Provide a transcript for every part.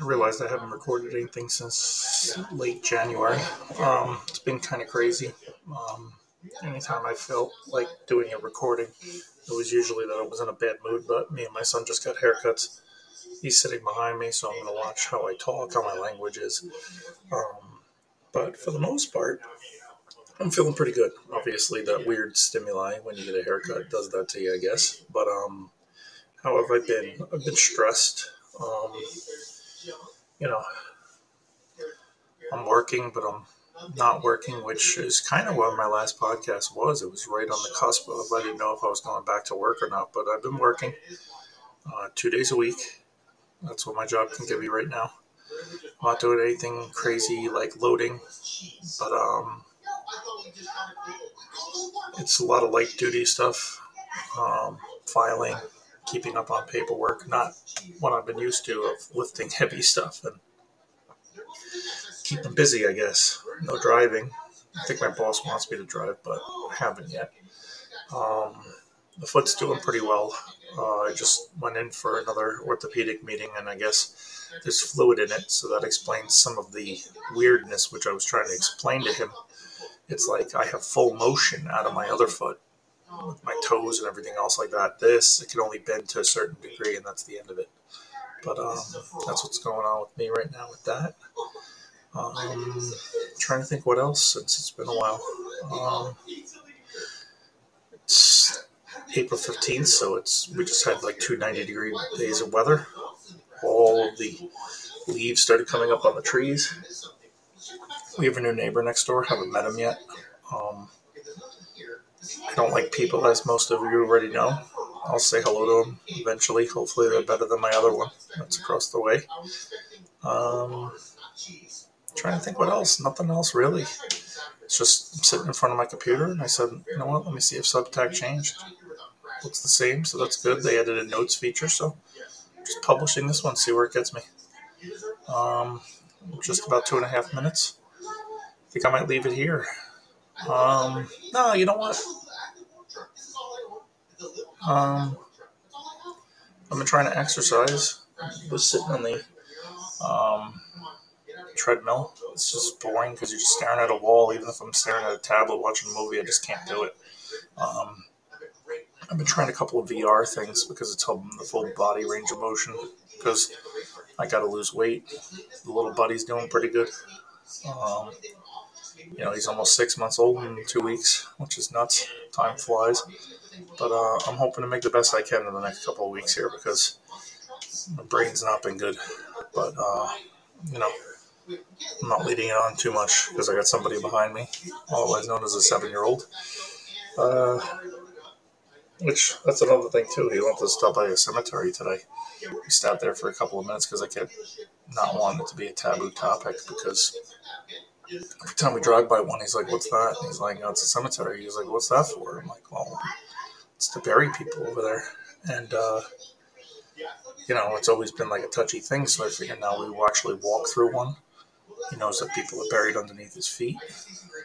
I realized I haven't recorded anything since late January. Um, it's been kind of crazy. Um, anytime I felt like doing a recording, it was usually that I was in a bad mood. But me and my son just got haircuts. He's sitting behind me, so I'm going to watch how I talk, how my language is. Um, but for the most part, I'm feeling pretty good. Obviously, that weird stimuli when you get a haircut does that to you, I guess. But um, how have I been? I've been stressed. Um, you know, I'm working, but I'm not working, which is kind of what my last podcast was. It was right on the cusp of I didn't know if I was going back to work or not, but I've been working uh, two days a week. That's what my job can give me right now. I'm not doing anything crazy like loading, but um, it's a lot of light duty stuff, um, filing, keeping up on paperwork, not what I've been used to of lifting heavy stuff and keeping busy, I guess. No driving. I think my boss wants me to drive, but I haven't yet. Um, the foot's doing pretty well. Uh, I just went in for another orthopedic meeting, and I guess there's fluid in it, so that explains some of the weirdness which I was trying to explain to him. It's like I have full motion out of my other foot with my toes and everything else like that. This it can only bend to a certain degree, and that's the end of it. But um, that's what's going on with me right now with that. Um, trying to think what else since it's been a while. Um, it's April fifteenth, so it's we just had like two 90 degree days of weather. All of the leaves started coming up on the trees. We have a new neighbor next door. Haven't met him yet. Um, I don't like people, as most of you already know. I'll say hello to them eventually. Hopefully, they're better than my other one that's across the way. Um, trying to think what else. Nothing else really. It's just sitting in front of my computer, and I said, you know what? Let me see if Substack changed. Looks the same, so that's good. They added a notes feature, so just publishing this one, see where it gets me. Um, just about two and a half minutes. I think I might leave it here. Um, no, you know what? Um, I've been trying to exercise. Was sitting on the um, treadmill. It's just boring because you're just staring at a wall. Even if I'm staring at a tablet watching a movie, I just can't do it. Um, I've been trying a couple of VR things because it's helping the full body range of motion. Because I got to lose weight. The little buddy's doing pretty good. Um, you know, he's almost six months old in two weeks, which is nuts. Time flies. But uh, I'm hoping to make the best I can in the next couple of weeks here because my brain's not been good. But, uh, you know, I'm not leading it on too much because I got somebody behind me, otherwise known as a seven year old. Uh, which, that's another thing too. He went to stop by a cemetery today. We stopped there for a couple of minutes because I kept not wanting it to be a taboo topic because every time we drive by one, he's like, "What's that?" And he's like, "No, it's a cemetery." He's like, "What's that for?" I'm like, "Well, it's to bury people over there." And uh, you know, it's always been like a touchy thing. So I figured now we will actually walk through one. He knows that people are buried underneath his feet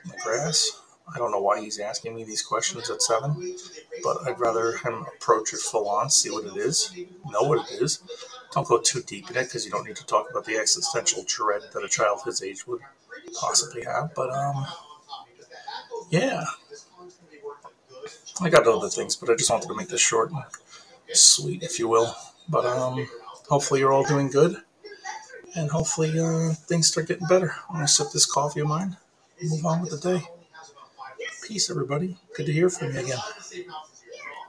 in the grass. I don't know why he's asking me these questions at seven, but I'd rather him approach it full on, see what it is, know what it is. Don't go too deep in it because you don't need to talk about the existential dread that a child his age would possibly have. But um, yeah, I got other things, but I just wanted to make this short and sweet, if you will. But um, hopefully you're all doing good, and hopefully uh, things start getting better. I'm gonna sip this coffee of mine and move on with the day. Peace, everybody. Good to hear from you again.